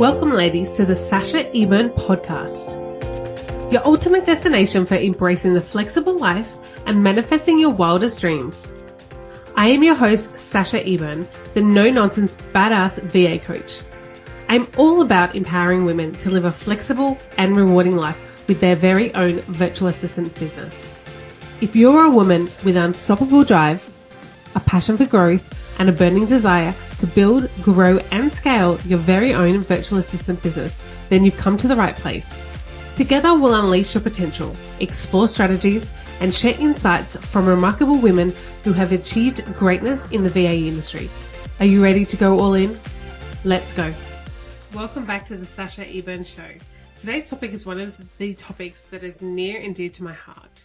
Welcome, ladies, to the Sasha Eburne podcast, your ultimate destination for embracing the flexible life and manifesting your wildest dreams. I am your host, Sasha Eburne, the no nonsense badass VA coach. I'm all about empowering women to live a flexible and rewarding life with their very own virtual assistant business. If you're a woman with unstoppable drive, a passion for growth, and a burning desire to build, grow, and scale your very own virtual assistant business, then you've come to the right place. Together, we'll unleash your potential, explore strategies, and share insights from remarkable women who have achieved greatness in the VA industry. Are you ready to go all in? Let's go. Welcome back to the Sasha Eburne Show. Today's topic is one of the topics that is near and dear to my heart.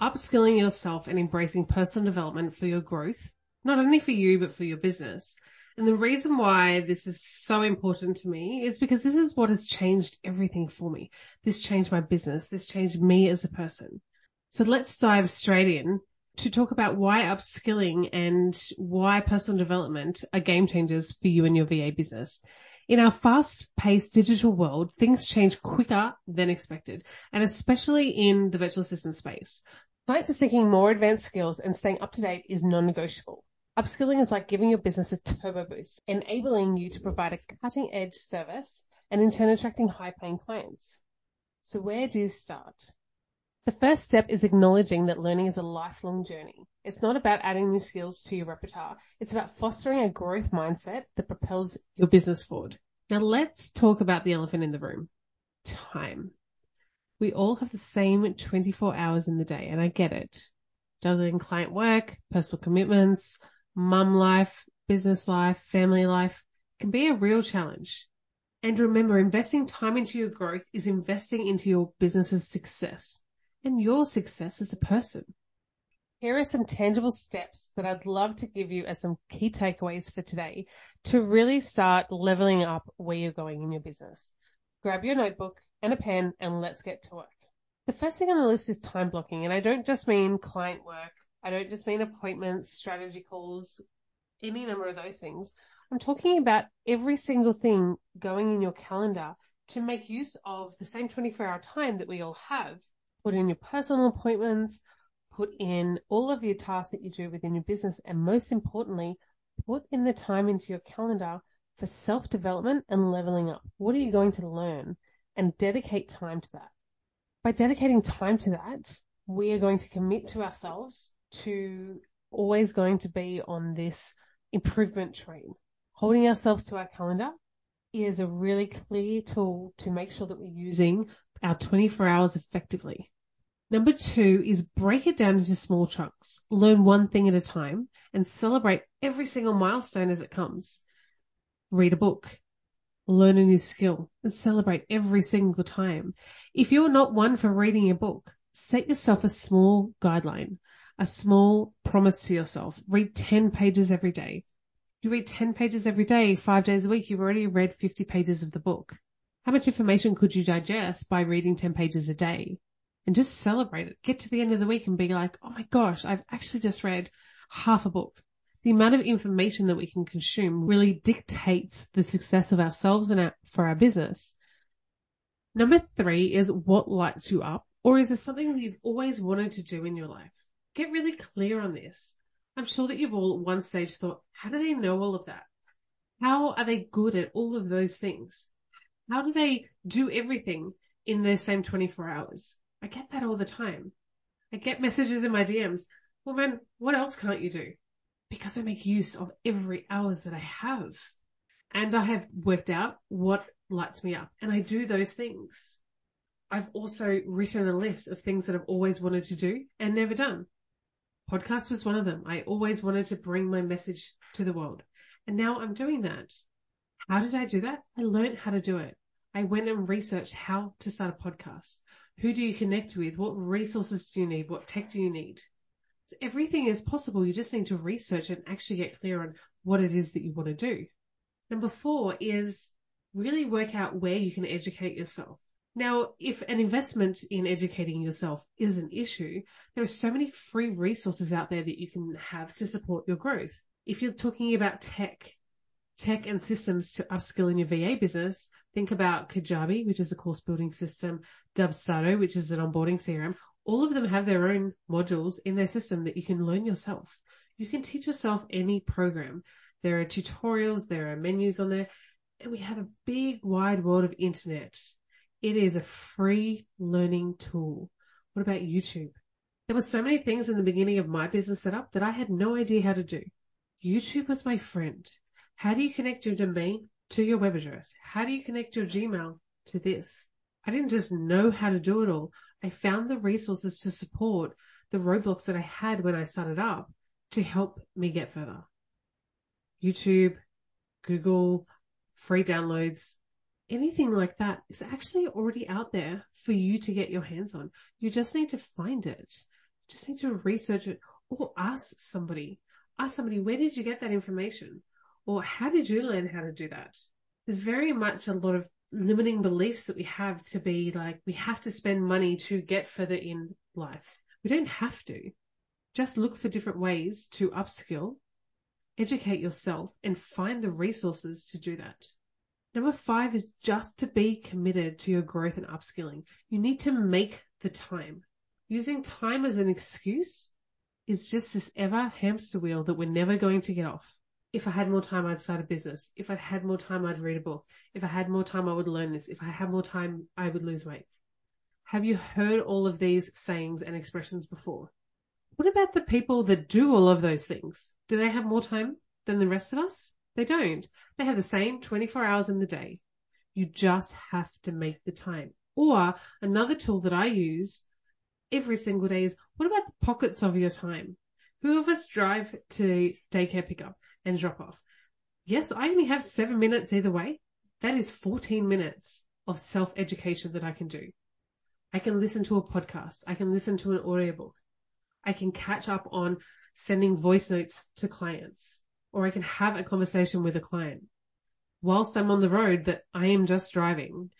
Upskilling yourself and embracing personal development for your growth, not only for you, but for your business. And the reason why this is so important to me is because this is what has changed everything for me. This changed my business. This changed me as a person. So let's dive straight in to talk about why upskilling and why personal development are game changers for you and your VA business. In our fast paced digital world, things change quicker than expected, and especially in the virtual assistant space. Clients are seeking more advanced skills and staying up to date is non-negotiable. Upskilling is like giving your business a turbo boost, enabling you to provide a cutting edge service and in turn attracting high paying clients. So where do you start? The first step is acknowledging that learning is a lifelong journey. It's not about adding new skills to your repertoire. It's about fostering a growth mindset that propels your business forward. Now let's talk about the elephant in the room. Time. We all have the same 24 hours in the day and I get it. Juggling client work, personal commitments, mum life, business life, family life can be a real challenge. And remember, investing time into your growth is investing into your business's success and your success as a person. Here are some tangible steps that I'd love to give you as some key takeaways for today to really start leveling up where you're going in your business. Grab your notebook and a pen and let's get to work. The first thing on the list is time blocking. And I don't just mean client work I don't just mean appointments, strategy calls, any number of those things. I'm talking about every single thing going in your calendar to make use of the same 24 hour time that we all have. Put in your personal appointments, put in all of your tasks that you do within your business, and most importantly, put in the time into your calendar for self development and leveling up. What are you going to learn? And dedicate time to that. By dedicating time to that, we are going to commit to ourselves to always going to be on this improvement train. Holding ourselves to our calendar is a really clear tool to make sure that we're using our 24 hours effectively. Number two is break it down into small chunks. Learn one thing at a time and celebrate every single milestone as it comes. Read a book, learn a new skill and celebrate every single time. If you're not one for reading a book, set yourself a small guideline a small promise to yourself. Read 10 pages every day. You read 10 pages every day, five days a week, you've already read 50 pages of the book. How much information could you digest by reading 10 pages a day? And just celebrate it. Get to the end of the week and be like, oh my gosh, I've actually just read half a book. The amount of information that we can consume really dictates the success of ourselves and our, for our business. Number three is what lights you up, or is there something that you've always wanted to do in your life? Get really clear on this. I'm sure that you've all at one stage thought, how do they know all of that? How are they good at all of those things? How do they do everything in the same 24 hours? I get that all the time. I get messages in my DMs. Well, man, what else can't you do? Because I make use of every hours that I have. And I have worked out what lights me up and I do those things. I've also written a list of things that I've always wanted to do and never done. Podcast was one of them. I always wanted to bring my message to the world. And now I'm doing that. How did I do that? I learned how to do it. I went and researched how to start a podcast. Who do you connect with? What resources do you need? What tech do you need? So everything is possible. You just need to research and actually get clear on what it is that you want to do. Number four is really work out where you can educate yourself. Now, if an investment in educating yourself is an issue, there are so many free resources out there that you can have to support your growth. If you're talking about tech, tech and systems to upskill in your VA business, think about Kajabi, which is a course building system, Dubsado, which is an onboarding CRM. All of them have their own modules in their system that you can learn yourself. You can teach yourself any program. There are tutorials, there are menus on there, and we have a big wide world of internet. It is a free learning tool. What about YouTube? There were so many things in the beginning of my business setup that I had no idea how to do. YouTube was my friend. How do you connect your domain to your web address? How do you connect your Gmail to this? I didn't just know how to do it all. I found the resources to support the roadblocks that I had when I started up to help me get further. YouTube, Google, free downloads, anything like that is actually already out there for you to get your hands on. You just need to find it. You just need to research it or ask somebody. Ask somebody, where did you get that information? Or how did you learn how to do that? There's very much a lot of limiting beliefs that we have to be like, we have to spend money to get further in life. We don't have to. Just look for different ways to upskill, educate yourself and find the resources to do that. Number five is just to be committed to your growth and upskilling. You need to make the time. Using time as an excuse is just this ever hamster wheel that we're never going to get off if I had more time, I'd start a business. If I'd had more time, I'd read a book. If I had more time, I would learn this. If I had more time, I would lose weight. Have you heard all of these sayings and expressions before? What about the people that do all of those things? Do they have more time than the rest of us? They don't. They have the same 24 hours in the day. You just have to make the time. Or another tool that I use every single day is what about the pockets of your time? Who of us drive to daycare pickup? and drop off. Yes, I only have seven minutes either way. That is 14 minutes of self education that I can do. I can listen to a podcast. I can listen to an audiobook. I can catch up on sending voice notes to clients or I can have a conversation with a client whilst I'm on the road that I am just driving.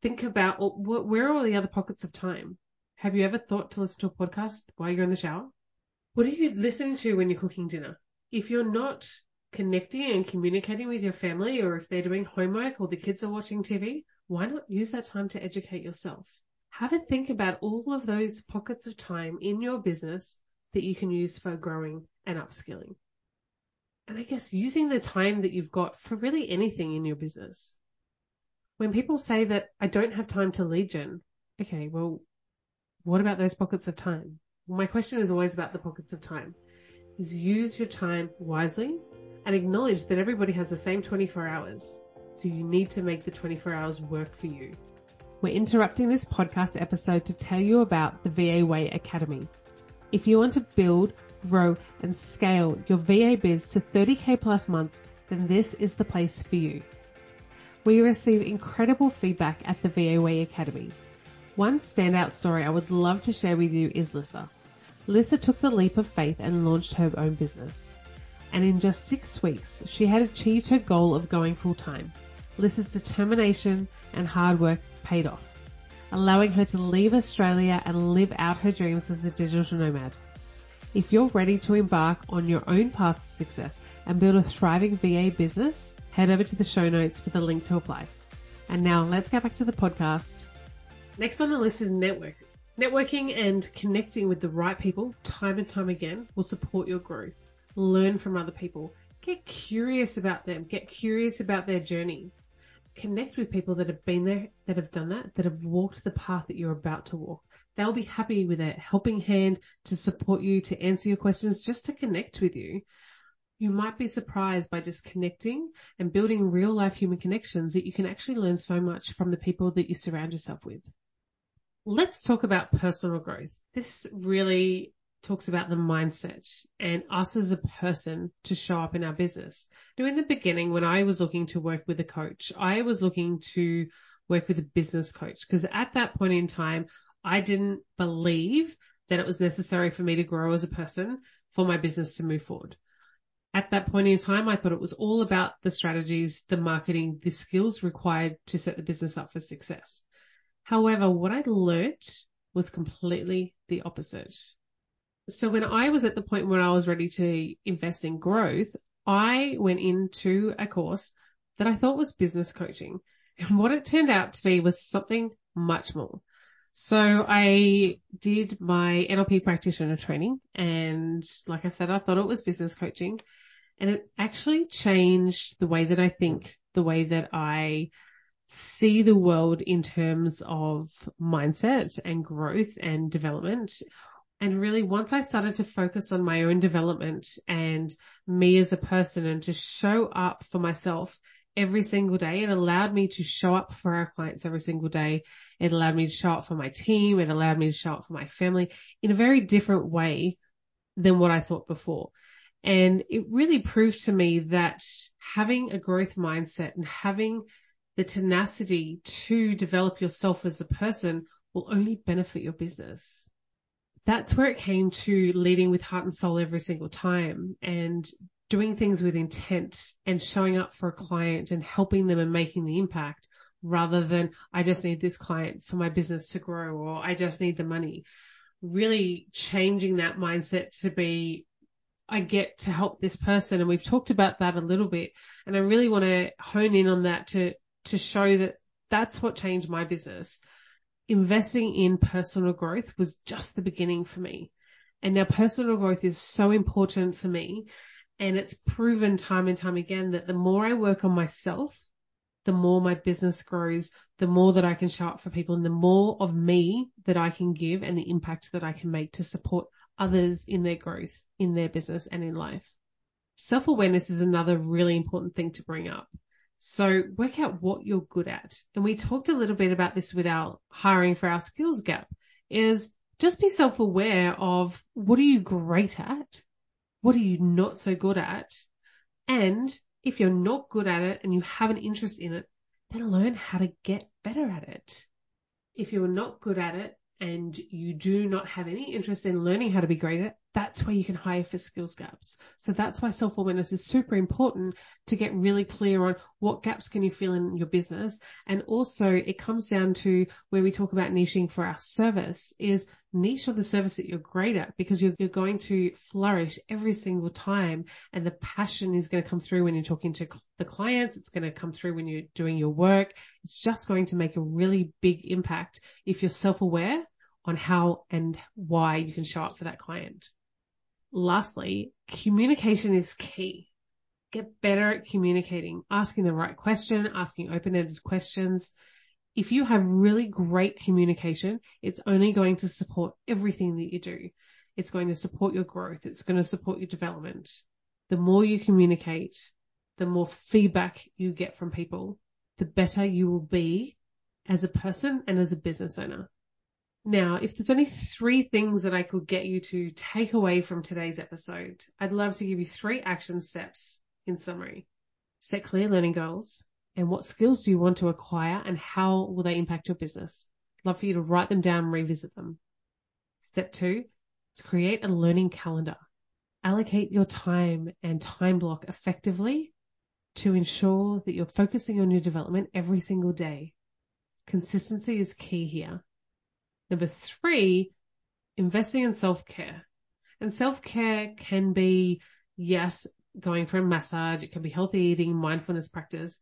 Think about oh, where are all the other pockets of time? Have you ever thought to listen to a podcast while you're in the shower? What are you listening to when you're cooking dinner? If you're not connecting and communicating with your family or if they're doing homework or the kids are watching TV, why not use that time to educate yourself? Have a think about all of those pockets of time in your business that you can use for growing and upskilling. And I guess using the time that you've got for really anything in your business. When people say that I don't have time to lead okay, well, what about those pockets of time? my question is always about the pockets of time. Is use your time wisely and acknowledge that everybody has the same 24 hours. So you need to make the 24 hours work for you. We're interrupting this podcast episode to tell you about the VA Way Academy. If you want to build, grow, and scale your VA biz to 30k plus months, then this is the place for you. We receive incredible feedback at the VA Way Academy. One standout story I would love to share with you is Lissa. Lissa took the leap of faith and launched her own business and in just six weeks, she had achieved her goal of going full time. Lissa's determination and hard work paid off, allowing her to leave Australia and live out her dreams as a digital nomad. If you're ready to embark on your own path to success and build a thriving VA business, head over to the show notes for the link to apply. And now let's get back to the podcast. Next on the list is network. Networking and connecting with the right people time and time again will support your growth learn from other people. Get curious about them. Get curious about their journey. Connect with people that have been there, that have done that, that have walked the path that you're about to walk. They'll be happy with a helping hand to support you, to answer your questions, just to connect with you. You might be surprised by just connecting and building real life human connections that you can actually learn so much from the people that you surround yourself with. Let's talk about personal growth. This really talks about the mindset and us as a person to show up in our business. Now, in the beginning, when I was looking to work with a coach, I was looking to work with a business coach because at that point in time, I didn't believe that it was necessary for me to grow as a person for my business to move forward. At that point in time, I thought it was all about the strategies, the marketing, the skills required to set the business up for success. However, what I learnt was completely the opposite. So when I was at the point where I was ready to invest in growth, I went into a course that I thought was business coaching. And what it turned out to be was something much more. So I did my NLP practitioner training and like I said, I thought it was business coaching and it actually changed the way that I think, the way that I see the world in terms of mindset and growth and development. And really once I started to focus on my own development and me as a person and to show up for myself every single day, it allowed me to show up for our clients every single day. It allowed me to show up for my team. It allowed me to show up for my family in a very different way than what I thought before. And it really proved to me that having a growth mindset and having the tenacity to develop yourself as a person will only benefit your business. That's where it came to leading with heart and soul every single time and doing things with intent and showing up for a client and helping them and making the impact rather than I just need this client for my business to grow or I just need the money. Really changing that mindset to be I get to help this person. And we've talked about that a little bit. And I really want to hone in on that to to show that that's what changed my business. Investing in personal growth was just the beginning for me. And now personal growth is so important for me. And it's proven time and time again that the more I work on myself, the more my business grows, the more that I can show up for people and the more of me that I can give and the impact that I can make to support others in their growth, in their business and in life. Self awareness is another really important thing to bring up. So work out what you're good at. And we talked a little bit about this with our hiring for our skills gap is just be self-aware of what are you great at? What are you not so good at? And if you're not good at it and you have an interest in it, then learn how to get better at it. If you're not good at it and you do not have any interest in learning how to be great at, that's where you can hire for skills gaps. So that's why self-awareness is super important to get really clear on what gaps can you fill in your business. And also it comes down to where we talk about niching for our service is niche of the service that you're great at because you're, you're going to flourish every single time and the passion is going to come through when you're talking to the clients. It's going to come through when you're doing your work. It's just going to make a really big impact if you're self-aware on how and why you can show up for that client. Lastly, communication is key. Get better at communicating, asking the right question, asking open-ended questions. If you have really great communication, it's only going to support everything that you do. It's going to support your growth. It's going to support your development. The more you communicate, the more feedback you get from people, the better you will be as a person and as a business owner. Now, if there's only three things that I could get you to take away from today's episode, I'd love to give you three action steps in summary. Set clear learning goals and what skills do you want to acquire and how will they impact your business? Love for you to write them down and revisit them. Step two is create a learning calendar. Allocate your time and time block effectively to ensure that you're focusing on your development every single day. Consistency is key here. Number three, investing in self-care. And self-care can be, yes, going for a massage. It can be healthy eating, mindfulness practice.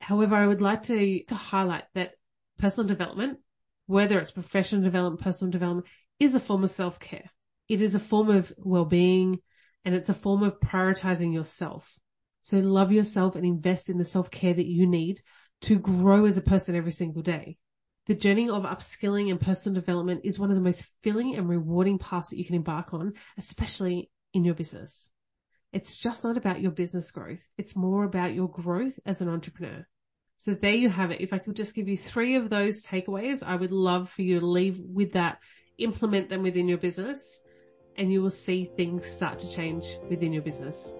However, I would like to, to highlight that personal development, whether it's professional development, personal development, is a form of self-care. It is a form of well-being and it's a form of prioritizing yourself. So love yourself and invest in the self-care that you need to grow as a person every single day. The journey of upskilling and personal development is one of the most filling and rewarding paths that you can embark on, especially in your business. It's just not about your business growth. It's more about your growth as an entrepreneur. So there you have it. If I could just give you three of those takeaways, I would love for you to leave with that, implement them within your business, and you will see things start to change within your business.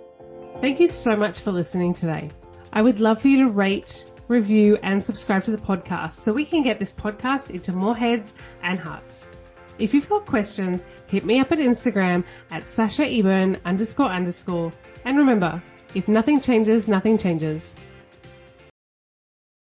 Thank you so much for listening today. I would love for you to rate, review, and subscribe to the podcast so we can get this podcast into more heads and hearts. If you've got questions, hit me up at Instagram at Sasha Eburne underscore underscore. And remember, if nothing changes, nothing changes.